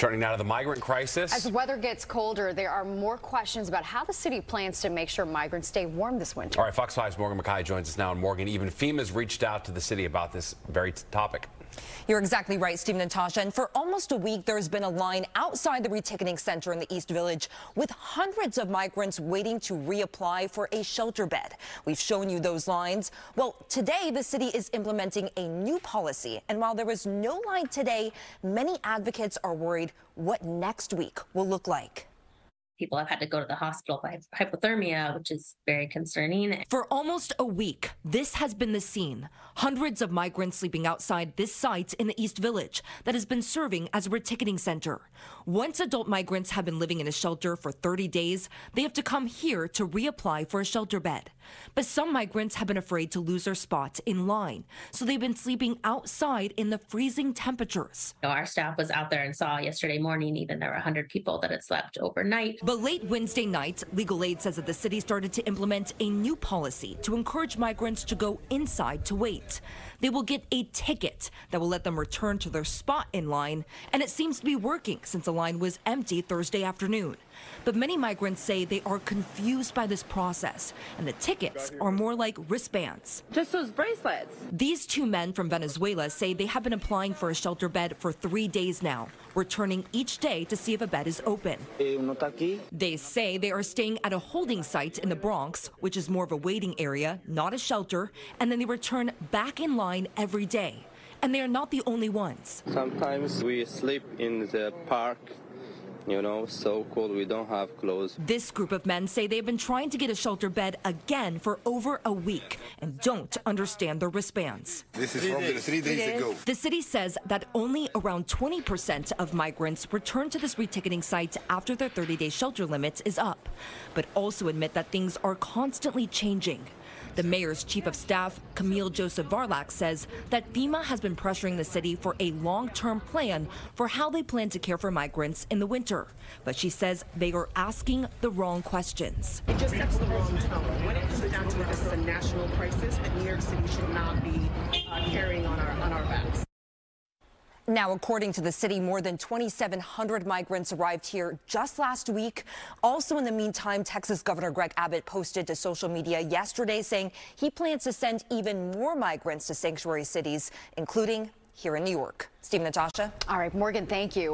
Turning now to the migrant crisis. As the weather gets colder, there are more questions about how the city plans to make sure migrants stay warm this winter. All right, Fox 5's Morgan McKay joins us now. And Morgan, even FEMA's reached out to the city about this very topic. You're exactly right, Steve Natasha. And for almost a week, there's been a line outside the reticketing center in the East Village with hundreds of migrants waiting to reapply for a shelter bed. We've shown you those lines. Well, today, the city is implementing a new policy. And while there was no line today, many advocates are worried what next week will look like people have had to go to the hospital by hypothermia, which is very concerning. For almost a week, this has been the scene. Hundreds of migrants sleeping outside this site in the East Village that has been serving as a reticketing center. Once adult migrants have been living in a shelter for 30 days, they have to come here to reapply for a shelter bed. But some migrants have been afraid to lose their spot in line, so they've been sleeping outside in the freezing temperatures. Our staff was out there and saw yesterday morning even there were 100 people that had slept overnight. But late Wednesday night, Legal Aid says that the city started to implement a new policy to encourage migrants to go inside to wait. They will get a ticket that will let them return to their spot in line, and it seems to be working since the line was empty Thursday afternoon. But many migrants say they are confused by this process, and the tickets are more like wristbands. Just those bracelets. These two men from Venezuela say they have been applying for a shelter bed for three days now, returning each day to see if a bed is open. They say they are staying at a holding site in the Bronx, which is more of a waiting area, not a shelter, and then they return back in line every day. And they are not the only ones. Sometimes we sleep in the park you know, so cold, we don't have clothes. This group of men say they've been trying to get a shelter bed again for over a week and don't understand their wristbands. This is from three days ago. The city says that only around 20% of migrants return to this reticketing site after their 30 day shelter limit is up, but also admit that things are constantly changing. The mayor's chief of staff, Camille Joseph Varlack, says that FEMA has been pressuring the city for a long term plan for how they plan to care for migrants in the winter. But she says they are asking the wrong questions. It just sets the wrong tone. When it comes down to it, this is a national crisis that New York City should not be uh, carrying on our, on our backs. Now, according to the city, more than 2,700 migrants arrived here just last week. Also, in the meantime, Texas Governor Greg Abbott posted to social media yesterday saying he plans to send even more migrants to sanctuary cities, including here in New York. Steve Natasha. All right, Morgan, thank you.